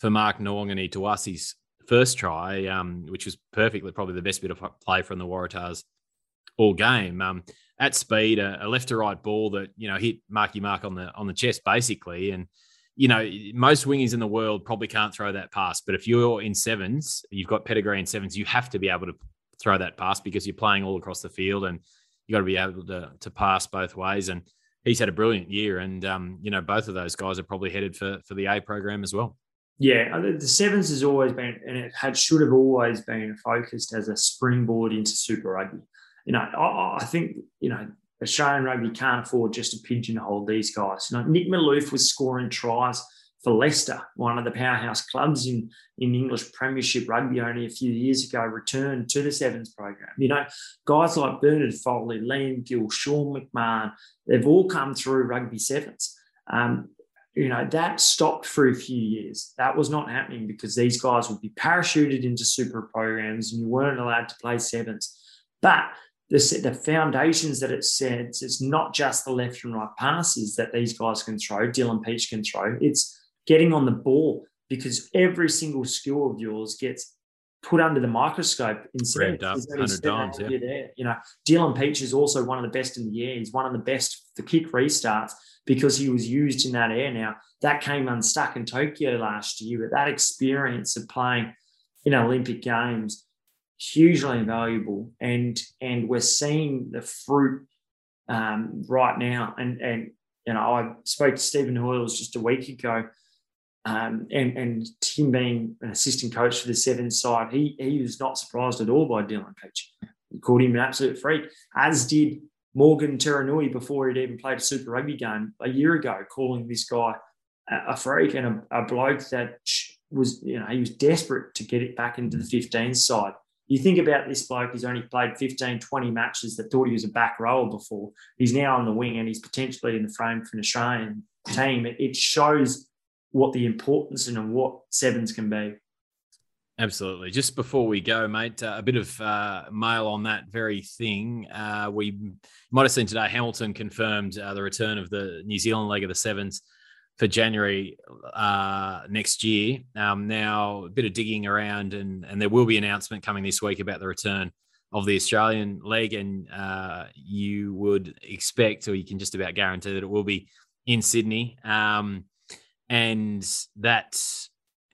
for Mark Nawaqanitawasi's first try, um, which was perfectly probably the best bit of play from the Waratahs all game. Um, at speed, a, a, left to right ball that you know hit Marky Mark on the on the chest basically, and you know most wingers in the world probably can't throw that pass. But if you're in sevens, you've got pedigree in sevens, you have to be able to throw that pass because you're playing all across the field, and you got to be able to to pass both ways. And he's had a brilliant year, and um, you know both of those guys are probably headed for for the A program as well. Yeah, the sevens has always been, and it had should have always been focused as a springboard into Super Rugby you know, I, I think, you know, Australian rugby can't afford just to pigeonhole these guys. You know, Nick Malouf was scoring tries for Leicester, one of the powerhouse clubs in, in English Premiership rugby only a few years ago, returned to the Sevens program. You know, guys like Bernard Foley, Liam Gill, Sean McMahon, they've all come through rugby sevens. Um, you know, that stopped for a few years. That was not happening because these guys would be parachuted into super programs and you weren't allowed to play sevens. But the, the foundations that it sets, it's not just the left and right passes that these guys can throw, Dylan Pietsch can throw. It's getting on the ball because every single skill of yours gets put under the microscope in Ramped up 100 times, yeah. There. You know, Dylan Pietsch is also one of the best in the air. He's one of the best for kick restarts because he was used in that air. Now, that came unstuck in Tokyo last year, but that experience of playing in Olympic Games hugely valuable, and and we're seeing the fruit um, right now. And and you know, I spoke to Stephen Hoiles just a week ago, um, and and him being an assistant coach for the Sevens side, he he was not surprised at all by Dylan Pietsch. He called him an absolute freak, as did Morgan Turinui before he'd even played a Super Rugby game a year ago, calling this guy a freak and a, a bloke that was, you know, he was desperate to get it back into the 15 side you think about this bloke he's only played 15, 20 matches that thought he was a back rower before. He's now on the wing and he's potentially in the frame for an Australian team. It, shows what the importance and what sevens can be. Absolutely. Just before we go, mate, uh, a bit of uh, mail on that very thing. Uh, we might have seen today Hamilton confirmed uh, the return of the New Zealand leg of the sevens for January uh, next year. Um, now, a bit of digging around, and, and there will be an announcement coming this week about the return of the Australian leg, and uh, you would expect, or you can just about guarantee that it will be in Sydney, um, and that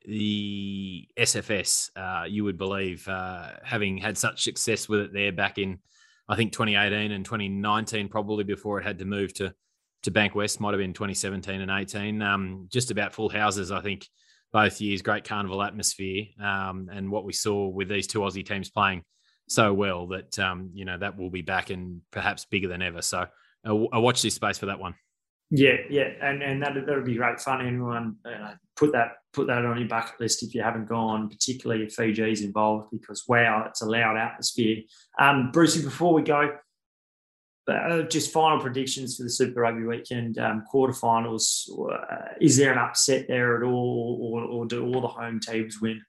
the SFS, uh, you would believe, uh, having had such success with it there back in, I think 2018 and 2019, probably before it had to move to to Bankwest. Might have been 2017 and 18. Um, just about full houses, I think, both years. Great carnival atmosphere, um, and what we saw with these two Aussie teams playing so well that um, you know that will be back and perhaps bigger than ever. So I uh, watch this space for that one. Yeah, yeah, and and that that would be great fun. Anyone uh, put that put that on your bucket list if you haven't gone, particularly if Fiji's involved, because wow, it's a loud atmosphere. Um, Brucey, before we go, uh, just final predictions for the Super Rugby weekend um, quarterfinals. Uh, is there an upset there at all, or, or do all the home teams win?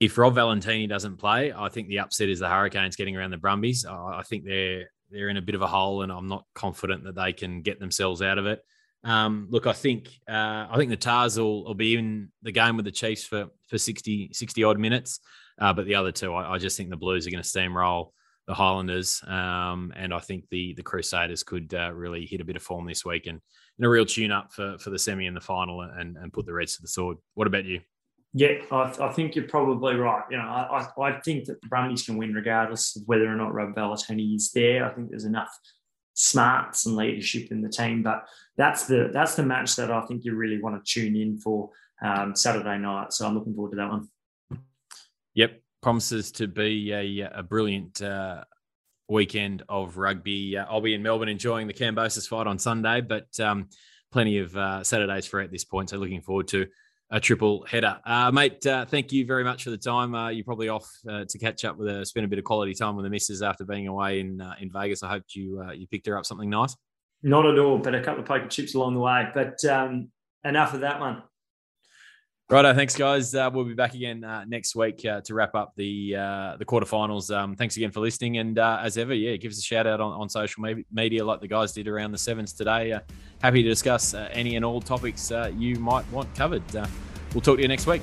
If Rob Valetini doesn't play, I think the upset is the Hurricanes getting around the Brumbies. I think they're they're in a bit of a hole, and I'm not confident that they can get themselves out of it. Um, look, I think uh, I think the Tahs will, will, be in the game with the Chiefs for for 60, 60 odd minutes, uh, but the other two, I, I, just think the Blues are going to steamroll the Highlanders, um, and I think the the Crusaders could uh, really hit a bit of form this week and, and a real tune up for for the semi and the final, and and put the Reds to the sword. What about you? Yeah, I, I, think you're probably right. You know, I, I think that the Brumbies can win regardless of whether or not Rob Valetini is there. I think there's enough smarts and leadership in the team, but that's the that's the match that I think you really want to tune in for um, Saturday night. So I'm looking forward to that one. Yep, promises to be a, a brilliant uh, weekend of rugby. Uh, I'll be in Melbourne enjoying the Kambosos fight on Sunday, but um, plenty of uh, Saturdays for at this point. So looking forward to a triple header. Uh, mate, uh, thank you very much for the time. Uh, you're probably off to catch up with a spend a bit of quality time with the missus after being away in in Vegas. I hope you you picked her up something nice. Not at all, but a couple of poker chips along the way. But um, enough of that one. Righto, thanks guys. Uh, we'll be back again uh, next week uh, to wrap up the uh, the quarterfinals. Um, thanks again for listening, and as ever, yeah, give us a shout out on, on social media like the guys did around the sevens today. happy to discuss any and all topics you might want covered. We'll talk to you next week.